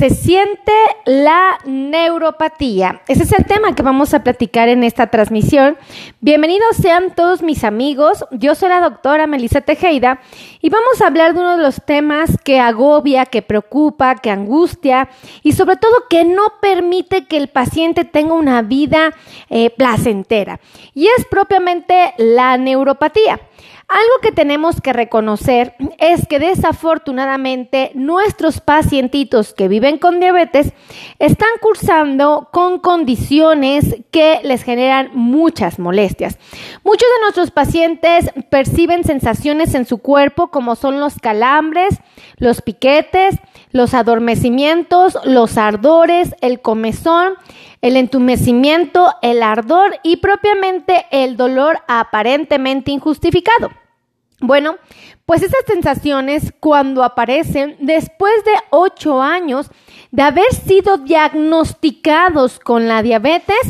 se siente la neuropatía? Ese es el tema que vamos a platicar en esta transmisión. Bienvenidos sean todos mis amigos. Yo soy la doctora Melissa Tejeda y vamos a hablar de uno de los temas que agobia, que preocupa, que angustia y sobre todo que no permite que el paciente tenga una vida eh, placentera. Y es propiamente la neuropatía. Algo que tenemos que reconocer es que desafortunadamente nuestros pacientitos que viven con diabetes están cursando con condiciones que les generan muchas molestias. Muchos de nuestros pacientes perciben sensaciones en su cuerpo como son los calambres, los piquetes, los adormecimientos, los ardores, el comezón, el entumecimiento, el ardor y propiamente el dolor aparentemente injustificado. Bueno, pues esas sensaciones cuando aparecen después de ocho años de haber sido diagnosticados con la diabetes,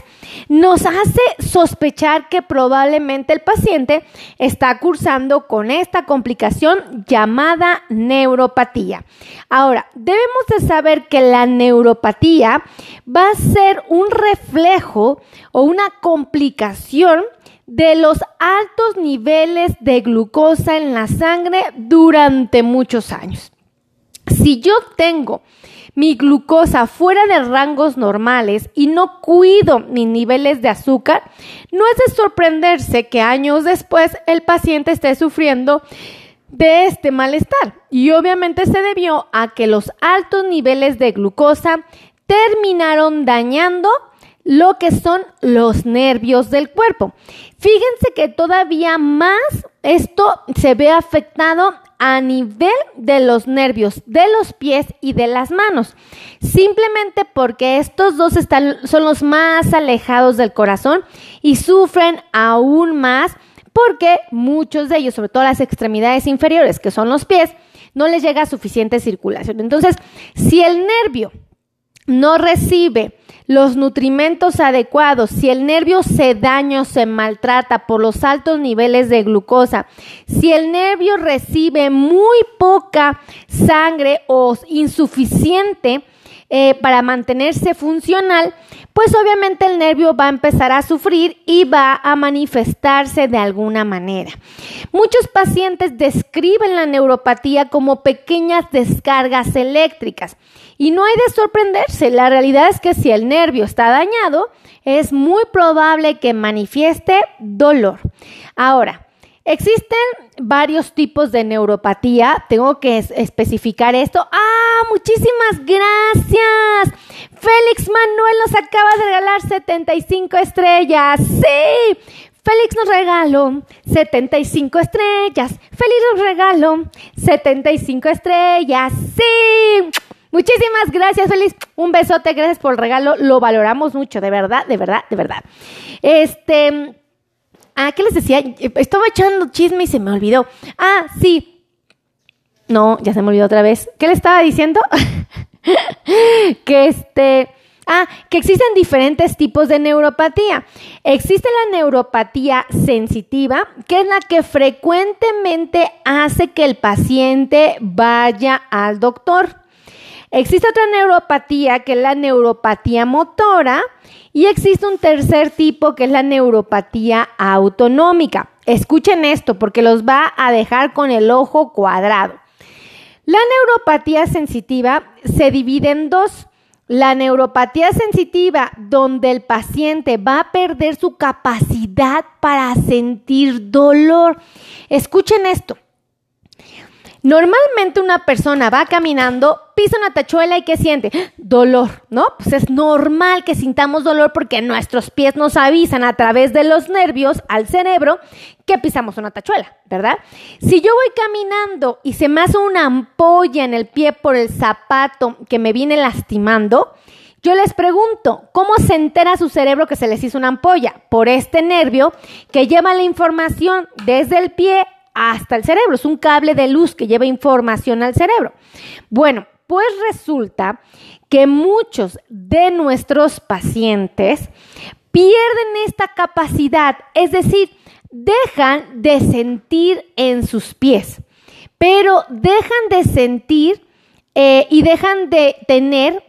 nos hace sospechar que probablemente el paciente está cursando con esta complicación llamada neuropatía. Ahora, debemos de saber que la neuropatía va a ser un reflejo o una complicación de los altos niveles de glucosa en la sangre durante muchos años. Si yo tengo mi glucosa fuera de rangos normales y no cuido mis niveles de azúcar, no es de sorprenderse que años después el paciente esté sufriendo de este malestar. Y obviamente se debió a que los altos niveles de glucosa terminaron dañando lo que son los nervios del cuerpo. Fíjense que todavía más esto se ve afectado a nivel de los nervios de los pies y de las manos, simplemente porque estos dos están, son los más alejados del corazón y sufren aún más porque muchos de ellos, sobre todo las extremidades inferiores, que son los pies, no les llega suficiente circulación. Entonces, si el nervio no recibe los nutrimentos adecuados, si el nervio se daña o se maltrata por los altos niveles de glucosa, si el nervio recibe muy poca sangre o insuficiente eh, para mantenerse funcional, pues obviamente el nervio va a empezar a sufrir y va a manifestarse de alguna manera. Muchos pacientes describen la neuropatía como pequeñas descargas eléctricas y no hay de sorprenderse, la realidad es que si el nervio está dañado, es muy probable que manifieste dolor. Ahora, Existen varios tipos de neuropatía. Tengo que especificar esto. ¡Ah! Muchísimas gracias. Félix Manuel nos acaba de regalar 75 estrellas. Sí. Félix nos regaló 75 estrellas. Félix nos regaló 75 estrellas. Sí. Muchísimas gracias, Félix. Un besote, gracias por el regalo. Lo valoramos mucho, de verdad, de verdad, de verdad. Este, Ah, ¿qué les decía? Estaba echando chisme y se me olvidó. Ah, sí. No, ya se me olvidó otra vez. ¿Qué le estaba diciendo? que este. Ah, que existen diferentes tipos de neuropatía. Existe la neuropatía sensitiva, que es la que frecuentemente hace que el paciente vaya al doctor. Existe otra neuropatía, que es la neuropatía motora, y existe un tercer tipo que es la neuropatía autonómica. Escuchen esto porque los va a dejar con el ojo cuadrado. La neuropatía sensitiva se divide en dos. La neuropatía sensitiva, donde el paciente va a perder su capacidad para sentir dolor. Escuchen esto. Normalmente una persona va caminando, pisa una tachuela y ¿qué siente? Dolor, ¿no? Pues es normal que sintamos dolor porque nuestros pies nos avisan a través de los nervios al cerebro que pisamos una tachuela, ¿verdad? Si yo voy caminando y se me hace una ampolla en el pie por el zapato que me viene lastimando, yo les pregunto, ¿cómo se entera su cerebro que se les hizo una ampolla? Por este nervio que lleva la información desde el pie hasta el cerebro. Es un cable de luz que lleva información al cerebro. Bueno, pues resulta que muchos de nuestros pacientes pierden esta capacidad, es decir, dejan de sentir en sus pies, pero dejan de sentir eh, y dejan de tener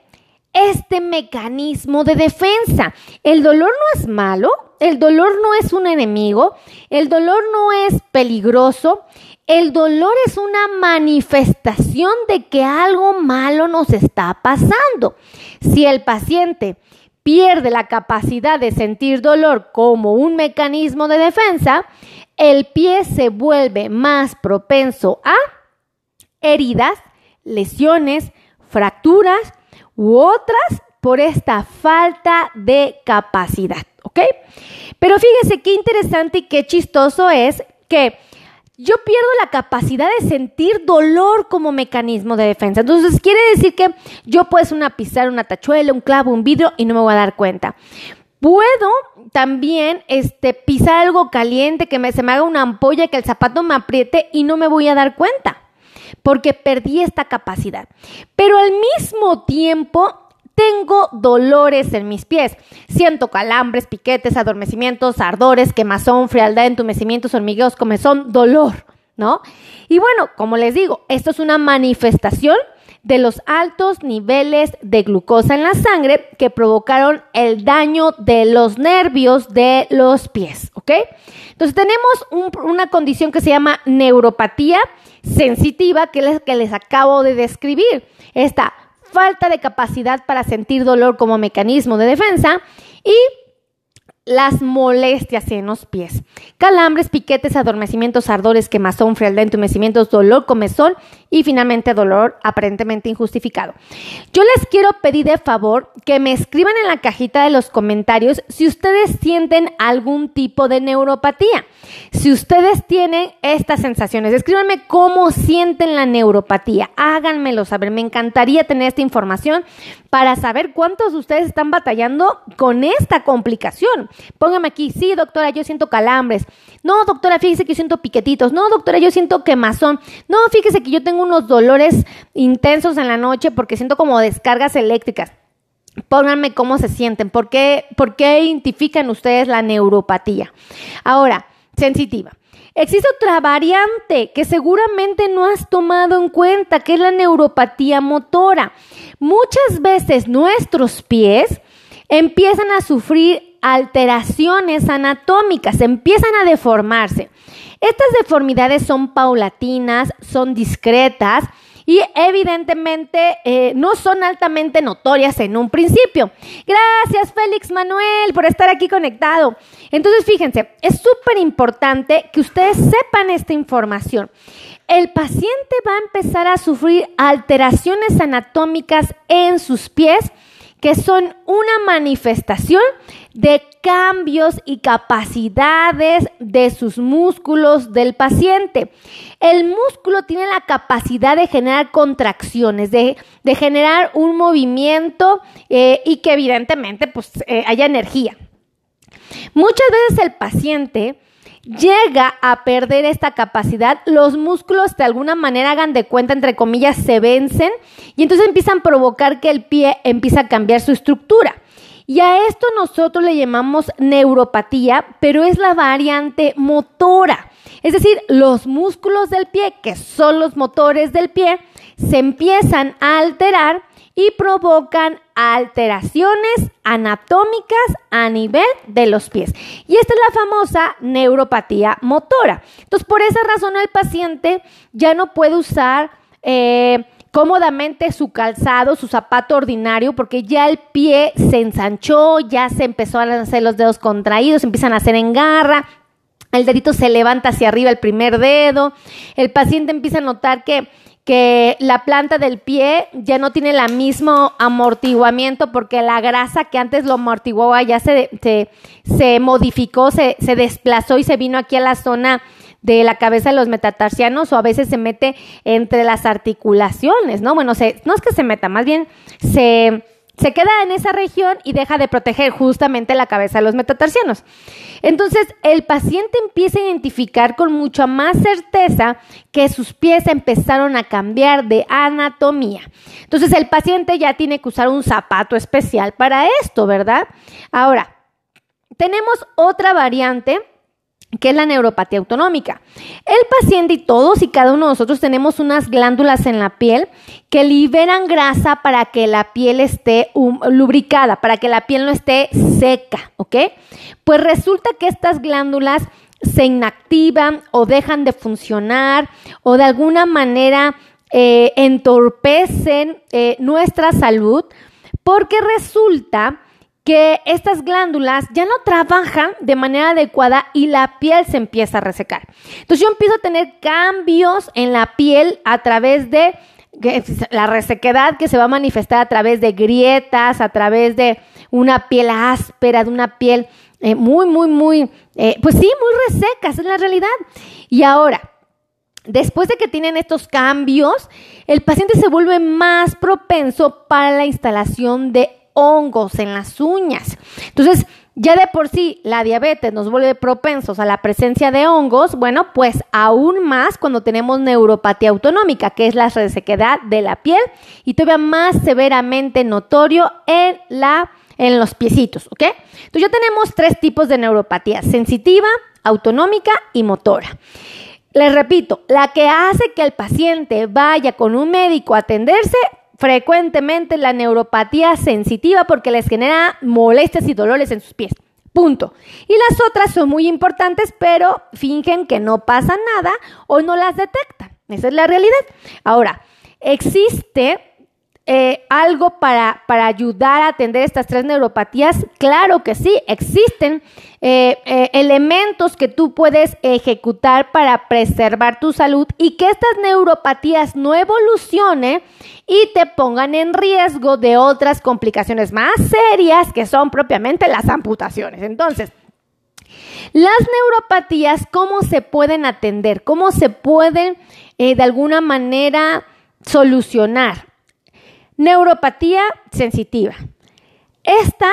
este mecanismo de defensa. El dolor no es malo, el dolor no es un enemigo, el dolor no es peligroso, el dolor es una manifestación de que algo malo nos está pasando. Si el paciente pierde la capacidad de sentir dolor como un mecanismo de defensa, el pie se vuelve más propenso a heridas, lesiones, fracturas u otras por esta falta de capacidad, ¿ok? Pero fíjese qué interesante y qué chistoso es que yo pierdo la capacidad de sentir dolor como mecanismo de defensa. Entonces, quiere decir que yo puedo una pisar una tachuela, un clavo, un vidrio y no me voy a dar cuenta. Puedo también este, pisar algo caliente, que me, se me haga una ampolla, que el zapato me apriete y no me voy a dar cuenta porque perdí esta capacidad. Pero al mismo tiempo tengo dolores en mis pies. Siento calambres, piquetes, adormecimientos, ardores, quemazón, frialdad, entumecimientos, hormigueos, comezón, dolor, ¿no? Y bueno, como les digo, esto es una manifestación de los altos niveles de glucosa en la sangre que provocaron el daño de los nervios de los pies, ¿ok? Entonces tenemos una condición que se llama neuropatía sensitiva, que es la que les acabo de describir. Esta falta de capacidad para sentir dolor como mecanismo de defensa y las molestias en los pies. Calambres, piquetes, adormecimientos, ardores, quemazón, frialdad, entumecimientos, dolor, comezón y finalmente dolor aparentemente injustificado. Yo les quiero pedir de favor que me escriban en la cajita de los comentarios si ustedes sienten algún tipo de neuropatía. Si ustedes tienen estas sensaciones, escríbanme cómo sienten la neuropatía. Háganmelo saber. Me encantaría tener esta información para saber cuántos de ustedes están batallando con esta complicación. Póngame aquí, sí, doctora, yo siento calambres. No, doctora, fíjese que yo siento piquetitos. No, doctora, yo siento quemazón. No, fíjese que yo tengo unos dolores intensos en la noche porque siento como descargas eléctricas. Pónganme cómo se sienten, por qué, identifican ustedes la neuropatía. Ahora, sensitiva. Existe otra variante que seguramente no has tomado en cuenta, que es la neuropatía motora. Muchas veces nuestros pies empiezan a sufrir alteraciones anatómicas, empiezan a deformarse. Estas deformidades son paulatinas, son discretas y evidentemente eh, no son altamente notorias en un principio. Gracias Félix Manuel por estar aquí conectado. Entonces fíjense, es súper importante que ustedes sepan esta información. El paciente va a empezar a sufrir alteraciones anatómicas en sus pies que son una manifestación de cambios y capacidades de sus músculos del paciente. El músculo tiene la capacidad de generar contracciones, de, generar un movimiento eh, y que evidentemente pues, eh, haya energía. Muchas veces el paciente llega a perder esta capacidad, los músculos de alguna manera hagan de cuenta, entre comillas, se vencen y entonces empiezan a provocar que el pie empiece a cambiar su estructura. Y a esto nosotros le llamamos neuropatía, pero es la variante motora. Es decir, los músculos del pie, que son los motores del pie, se empiezan a alterar y provocan alteraciones anatómicas a nivel de los pies. Y esta es la famosa neuropatía motora. Entonces, por esa razón el paciente ya no puede usar eh, cómodamente su calzado, su zapato ordinario, porque ya el pie se ensanchó, ya se empezó a hacer los dedos contraídos, empiezan a hacer engarra, el dedito se levanta hacia arriba el primer dedo, el paciente empieza a notar que que la planta del pie ya no tiene el mismo amortiguamiento porque la grasa que antes lo amortiguaba ya se, se, modificó, se, se, desplazó y se vino aquí a la zona de la cabeza de los metatarsianos o a veces se mete entre las articulaciones, ¿no? Bueno, no es que se meta, más bien se se queda en esa región y deja de proteger justamente la cabeza de los metatarsianos. Entonces, el paciente empieza a identificar con mucha más certeza que sus pies empezaron a cambiar de anatomía. Entonces, el paciente ya tiene que usar un zapato especial para esto, ¿verdad? Ahora, tenemos otra variante que es la neuropatía autonómica. El paciente y todos y cada uno de nosotros tenemos unas glándulas en la piel que liberan grasa para que la piel esté lubricada, para que la piel no esté seca, ¿ok? Pues resulta que estas glándulas se inactivan o dejan de funcionar o de alguna manera eh, entorpecen eh, nuestra salud porque resulta que estas glándulas ya no trabajan de manera adecuada y la piel se empieza a resecar. Entonces yo empiezo a tener cambios en la piel a través de la resequedad que se va a manifestar a través de grietas, a través de una piel áspera, de una piel eh, muy, muy, muy, eh, pues sí, muy reseca, esa es la realidad. Y ahora, Después de que tienen estos cambios, el paciente se vuelve más propenso para la instalación de hongos en las uñas. Entonces, ya de por sí la diabetes nos vuelve propensos a la presencia de hongos, bueno, pues aún más cuando tenemos neuropatía autonómica, que es la resequedad de la piel y todavía más severamente notorio en la en los piecitos, ¿ok? Entonces ya tenemos tres tipos de neuropatía, sensitiva, autonómica y motora. Les repito, la que hace que el paciente vaya con un médico a atenderse frecuentemente la neuropatía sensitiva porque les genera molestias y dolores en sus pies. Punto. Y las otras son muy importantes, pero fingen que no pasa nada o no las detectan. Esa es la realidad. Ahora, existe eh, algo para, para, ayudar a atender estas tres neuropatías? Claro que sí, existen eh, eh, elementos que tú puedes ejecutar para preservar tu salud y que estas neuropatías no evolucionen y te pongan en riesgo de otras complicaciones más serias que son propiamente las amputaciones. Entonces, las neuropatías, ¿cómo se pueden atender? ¿Cómo se pueden de alguna manera solucionar? Neuropatía sensitiva. Esta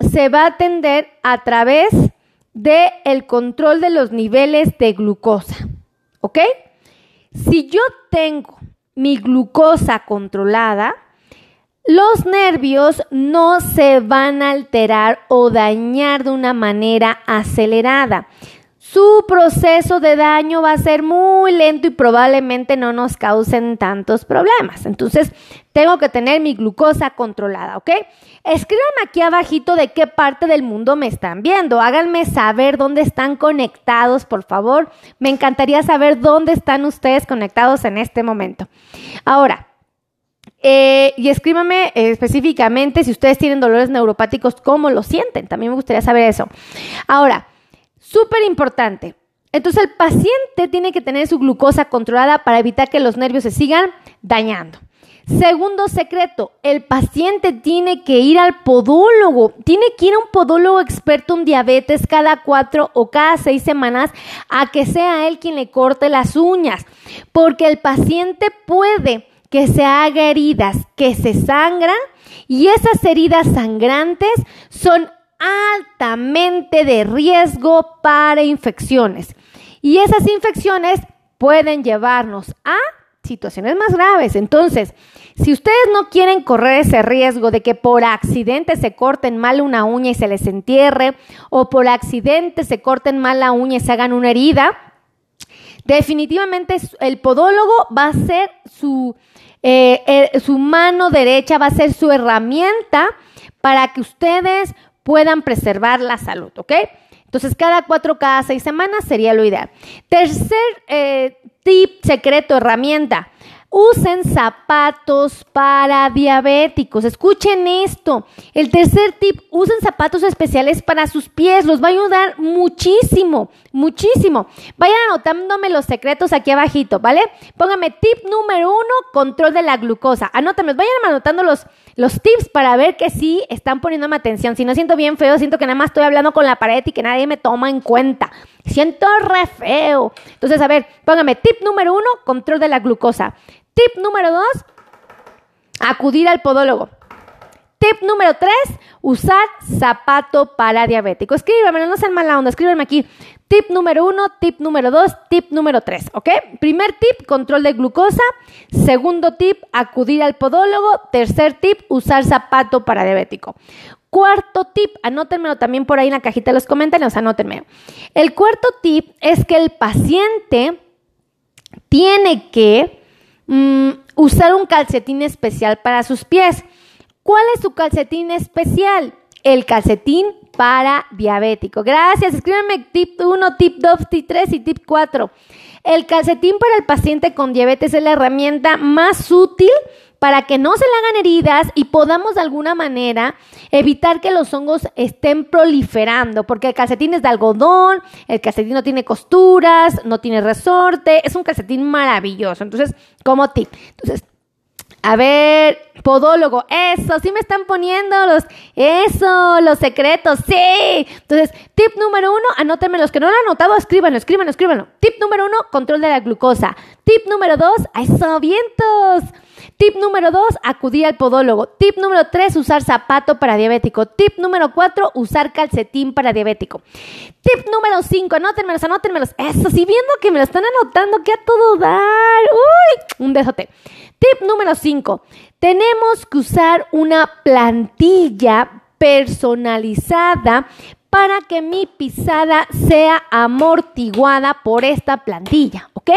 se va a atender a través del el control de los niveles de glucosa. ¿Ok? Si yo tengo mi glucosa controlada, los nervios no se van a alterar o dañar de una manera acelerada su proceso de daño va a ser muy lento y probablemente no nos causen tantos problemas. Entonces, tengo que tener mi glucosa controlada, ¿ok? Escríbanme aquí abajito de qué parte del mundo me están viendo. Háganme saber dónde están conectados, por favor. Me encantaría saber dónde están ustedes conectados en este momento. Ahora, eh, y escríbanme específicamente si ustedes tienen dolores neuropáticos, cómo lo sienten. También me gustaría saber eso. Ahora, Súper importante. Entonces el paciente tiene que tener su glucosa controlada para evitar que los nervios se sigan dañando. Segundo secreto, el paciente tiene que ir al podólogo, tiene que ir a un podólogo experto en diabetes cada cuatro o cada seis semanas a que sea él quien le corte las uñas, porque el paciente puede que se haga heridas que se sangran y esas heridas sangrantes son altamente de riesgo para infecciones. Y esas infecciones pueden llevarnos a situaciones más graves. Entonces, si ustedes no quieren correr ese riesgo de que por accidente se corten mal una uña y se les entierre, o por accidente se corten mal la uña y se hagan una herida, definitivamente el podólogo va a ser su, eh, eh, su mano derecha, va a ser su herramienta para que ustedes puedan preservar la salud, ¿ok? Entonces, cada cuatro, cada seis semanas sería lo ideal. Tercer eh, tip, secreto, herramienta. Usen zapatos para diabéticos. Escuchen esto. El tercer tip, usen zapatos especiales para sus pies. Los va a ayudar muchísimo, muchísimo. Vayan anotándome los secretos aquí abajito, ¿vale? Pónganme tip número uno, control de la glucosa. Anótenme, vayan anotando los, los tips para ver que sí están poniéndome atención. Si no siento bien feo, siento que nada más estoy hablando con la pared y que nadie me toma en cuenta. Siento re feo. Entonces, a ver, póngame tip número uno, control de la glucosa. Tip número dos, acudir al podólogo. Tip número tres, usar zapato para diabético. Escríbeme, no sean mala onda, escríbeme aquí. Tip número uno, tip número dos, tip número tres, ¿ok? Primer tip, control de glucosa. Segundo tip, acudir al podólogo. Tercer tip, usar zapato para diabético. cuarto tip, anótenmelo también por ahí en la cajita de los comentarios, anótenmelo. El cuarto tip es que el paciente tiene que mm, usar un calcetín especial para sus pies. ¿Cuál es su calcetín especial? El calcetín para diabético. Gracias. Escríbanme tip 1, tip 2, tip 3 y tip 4. El calcetín para el paciente con diabetes es la herramienta más útil para que no se le hagan heridas y podamos de alguna manera evitar que los hongos estén proliferando, porque el calcetín es de algodón, el calcetín no tiene costuras, no tiene resorte, es un calcetín maravilloso. Entonces, como tip. Entonces, a ver, podólogo, eso, sí me están poniendo los, eso, los secretos, sí. Entonces, tip número uno, anótenme los que no lo han anotado, escríbanlo, escríbanlo, escríbanlo. Tip número uno, control de la glucosa. Tip número dos, eso, vientos. Tip número dos, acudir al podólogo. Tip número tres, usar zapato para diabético. Tip número cuatro, usar calcetín para diabético. Tip número cinco, anótenmelos, anótenmelos. Eso, sí, viendo que me lo están anotando, que a todo dar. Uy, un besote. Tip número 5. Tenemos que usar una plantilla personalizada para que mi pisada sea amortiguada por esta plantilla, ¿ok?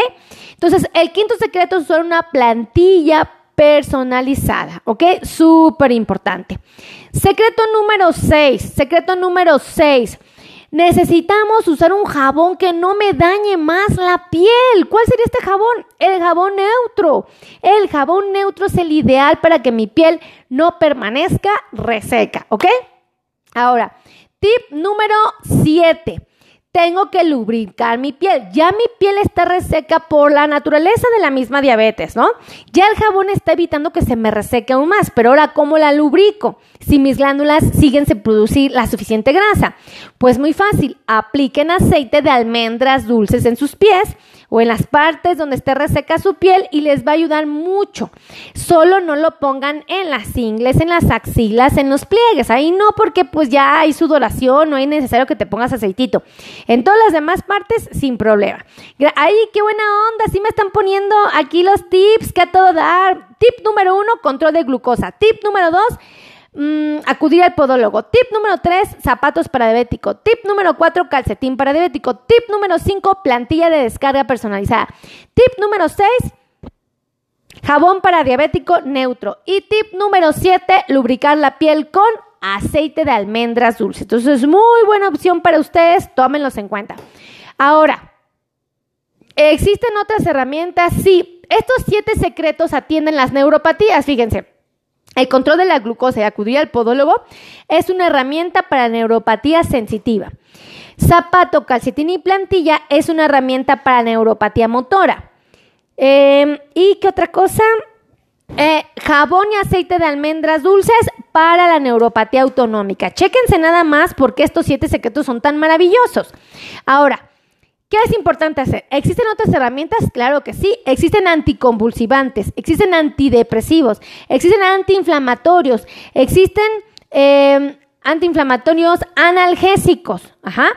Entonces, el quinto secreto es usar una plantilla personalizada, ¿ok? Súper importante. Secreto número 6, secreto número 6. Necesitamos usar un jabón que no me dañe más la piel. ¿Cuál sería este jabón? El jabón neutro. El jabón neutro es el ideal para que mi piel no permanezca reseca, ¿ok? Ahora, tip número 7 tengo que lubricar mi piel. Ya mi piel está reseca por la naturaleza de la misma diabetes, ¿no? Ya el jabón está evitando que se me reseque aún más, pero ahora, ¿cómo la lubrico? Si mis glándulas siguen sin producir la suficiente grasa. Pues muy fácil, apliquen aceite de almendras dulces en sus pies o en las partes donde esté reseca su piel y les va a ayudar mucho. Solo no lo pongan en las ingles, en las axilas, en los pliegues. Ahí no, porque pues ya hay sudoración, no es necesario que te pongas aceitito. En todas las demás partes, sin problema. Ahí, qué buena onda. Sí me están poniendo aquí los tips que a todo dar. Tip número uno, control de glucosa. Tip número dos, Mm, acudir al podólogo. Tip número 3, zapatos para diabético. Tip número 4, calcetín para diabético. Tip número 5, plantilla de descarga personalizada. Tip número 6, jabón para diabético neutro. Y tip número 7, lubricar la piel con aceite de almendras dulces. Entonces es muy buena opción para ustedes, tómenlos en cuenta. Ahora, ¿existen otras herramientas? Sí, estos siete secretos atienden las neuropatías, fíjense. El control de la glucosa y acudir al podólogo es una herramienta para neuropatía sensitiva. Zapato, calcetín y plantilla es una herramienta para neuropatía motora. Em, ¿Y qué otra cosa? Eh, jabón y aceite de almendras dulces para la neuropatía autonómica. Chéquense nada más porque estos siete secretos son tan maravillosos. Ahora, ¿Qué es importante hacer? ¿Existen otras herramientas? Claro que sí. Existen anticonvulsivantes, existen antidepresivos, existen antiinflamatorios, existen eh, antiinflamatorios analgésicos. Ajá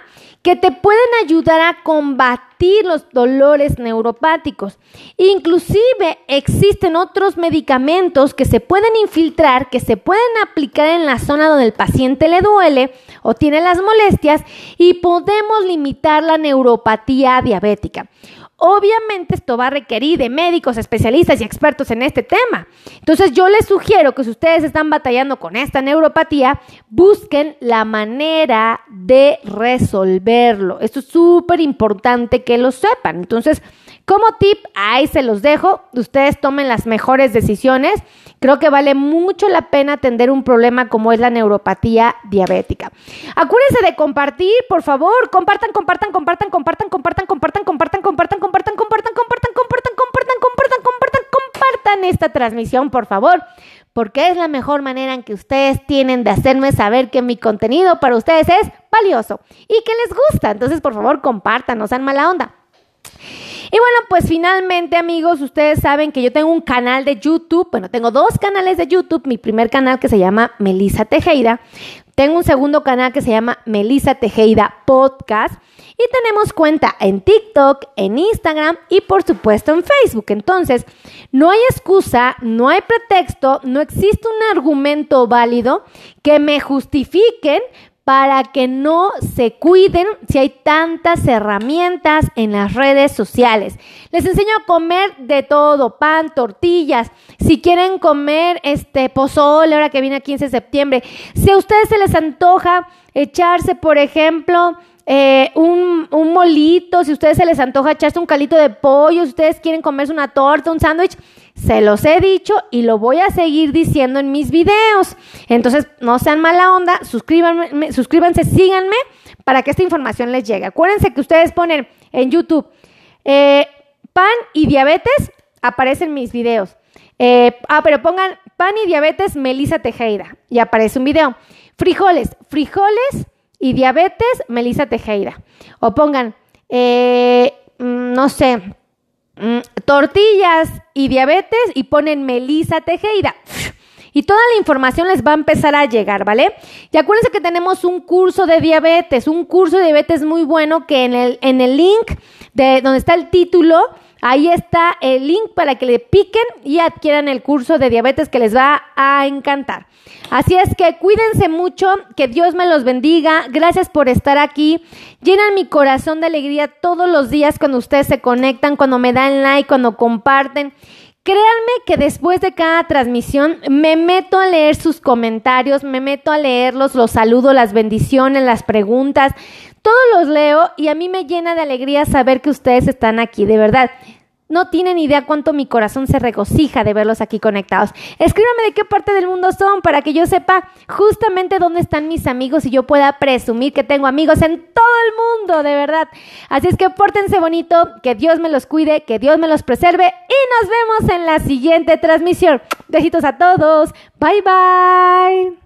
que te pueden ayudar a combatir los dolores neuropáticos. Inclusive existen otros medicamentos que se pueden infiltrar, que se pueden aplicar en la zona donde el paciente le duele o tiene las molestias y podemos limitar la neuropatía diabética. Obviamente esto va a requerir de médicos, especialistas y expertos en este tema. Entonces yo les sugiero que si ustedes están batallando con esta neuropatía, busquen la manera de resolverlo. Esto es súper importante que lo sepan. Entonces, como tip, ahí se los dejo. Ustedes tomen las mejores decisiones. Creo que vale mucho la pena atender un problema como es la neuropatía diabética. Acuérdense de compartir, por favor. Compartan, compartan, compartan, compartan, compartan, compartan, compartan, compartan, compartan, compartan, compartan, compartan, compartan, compartan, compartan, compartan esta transmisión, por favor. Porque es la mejor manera en que ustedes tienen de hacerme saber que mi contenido para ustedes es valioso y que les gusta. Entonces, por favor, compartan, no sean mala onda. Y bueno, pues finalmente amigos, ustedes saben que yo tengo un canal de YouTube, bueno, tengo dos canales de YouTube, mi primer canal que se llama Melisa Tejeda, tengo un segundo canal que se llama Melisa Tejeda Podcast. Y tenemos cuenta en TikTok, en Instagram y por supuesto en Facebook. Entonces, no hay excusa, no hay pretexto, no existe un argumento válido que me justifiquen para que no se cuiden si hay tantas herramientas en las redes sociales. Les enseño a comer de todo, pan, tortillas, si quieren comer este pozole ahora que viene el 15 de septiembre, si a ustedes se les antoja echarse, por ejemplo, eh, un, un, molito, si a ustedes se les antoja echarse un calito de pollo, si ustedes quieren comerse una torta, un sándwich, se los he dicho y lo voy a seguir diciendo en mis videos. Entonces, no sean mala onda, suscríbanme, suscríbanse, síganme para que esta información les llegue. Acuérdense que ustedes ponen en YouTube eh, pan y diabetes, aparecen mis videos. Eh, ah, pero pongan pan y diabetes Melisa Tejeda y aparece un video. Frijoles, frijoles y diabetes Melisa Tejeda. O pongan, eh, mm, no sé, Mm, tortillas y diabetes y ponen Melisa Tejeda. Y toda la información les va a empezar a llegar, ¿vale? Y acuérdense que tenemos un curso de diabetes, un curso de diabetes muy bueno que en el, en el link de donde está el título, ahí está el link para que le piquen y adquieran el curso de diabetes que les va a encantar. Así es que cuídense mucho, que Dios me los bendiga. Gracias por estar aquí. Llenan mi corazón de alegría todos los días cuando ustedes se conectan, cuando me dan like, cuando comparten. Créanme que después de cada transmisión me meto a leer sus comentarios, me meto a leerlos, los saludo, las bendiciones, las preguntas, todos los leo y a mí me llena de alegría saber que ustedes están aquí, de verdad. No tienen idea cuánto mi corazón se regocija de verlos aquí conectados. Escríbanme de qué parte del mundo son para que yo sepa justamente dónde están mis amigos y yo pueda presumir que tengo amigos en todo el mundo, de verdad. Así es que pórtense bonito, que Dios me los cuide, que Dios me los preserve y nos vemos en la siguiente transmisión. Besitos a todos. Bye bye.